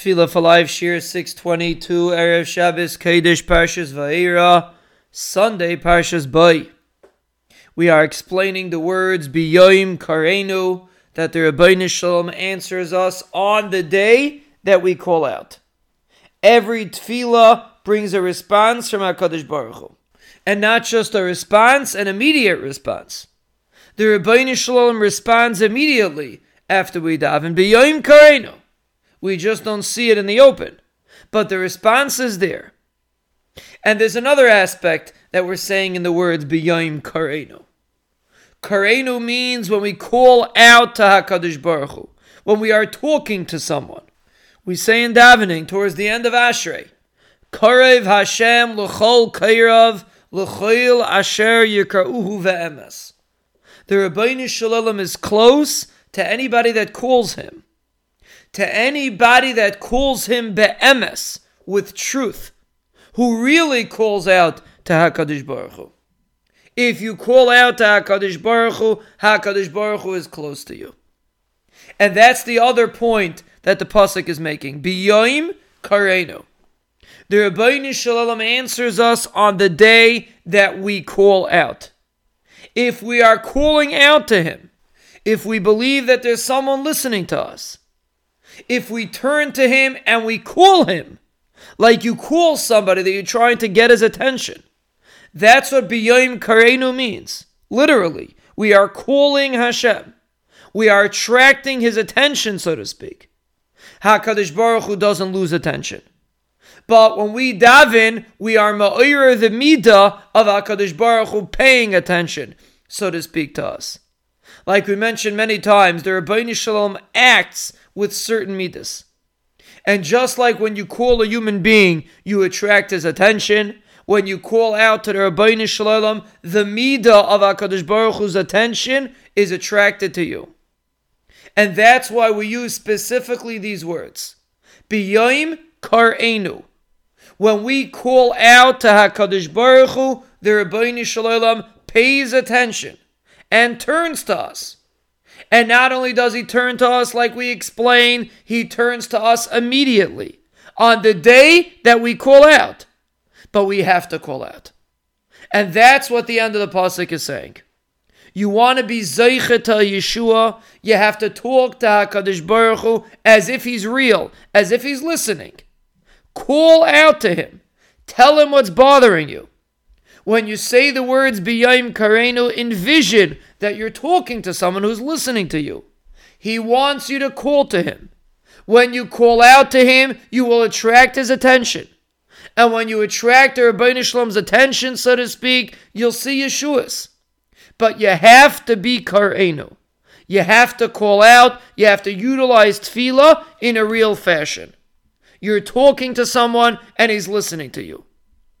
Tefillah for Life, Shiur 622, Erev Shabbos, Kodesh, Parshas Va'era, Sunday, Parshas Bay. We are explaining the words Biyoim Karenu that the Ribono Shel Olam answers us on the day that we call out. Every tefillah brings a response from HaKadosh Baruch Hu. And not just a response, an immediate response. The Ribono Shel Olam responds immediately after we daven Biyoim Karenu. We just don't see it in the open. But the response is there. And there's another aspect that we're saying in the words B'yayim Karenu. Karenu means when we call out to HaKadosh Baruch Hu, when we are talking to someone. We say in davening towards the end of Ashrei, Karev Hashem l'chol kairav l'chol asher yikra'uhu ve'emes. The Ribono Shel Olam is close to anybody that calls him to anybody that calls him be'emes, with truth, who really calls out to HaKadosh Baruch Hu. If you call out to HaKadosh Baruch Hu, HaKadosh Baruch Hu is close to you. And that's the other point that the Pasuk is making. Biyoim Karenu. The Ribono Shel Olam answers us on the day that we call out. If we are calling out to Him, if we believe that there's someone listening to us, if we turn to him and we call him, like you call somebody that you're trying to get his attention. That's what B'yayim Karenu means. Literally, we are calling Hashem. We are attracting his attention, so to speak. HaKadosh Baruch Hu doesn't lose attention. But when we daven, we are ma'ir the midah of HaKadosh Baruch Hu paying attention, so to speak, to us. Like we mentioned many times, the Ribono Shel Olam acts with certain midas. And just like when you call a human being, you attract his attention. When you call out to the Ribono Shel Olam, the midah of Hakadosh Baruch Hu's attention is attracted to you. And that's why we use specifically these words. B'yoim kar'enu. When we call out to Hakadosh Baruch Hu, the Ribono Shel Olam pays attention and turns to us. And not only does he turn to us like we explain, he turns to us immediately on the day that we call out. But we have to call out. And that's what the end of the Pasuk is saying. You want to be Zeicha to Yeshua, you have to talk to HaKadosh Baruch Hu as if he's real, as if he's listening. Call out to him. Tell him what's bothering you. When you say the words B'yayim Karenu, envision that you're talking to someone who's listening to you. He wants you to call to him. When you call out to him, you will attract his attention. And when you attract the Ribono Shel Olam's attention, so to speak, you'll see Yeshua's. But you have to be Karenu. You have to call out, you have to utilize tefillah in a real fashion. You're talking to someone and he's listening to you.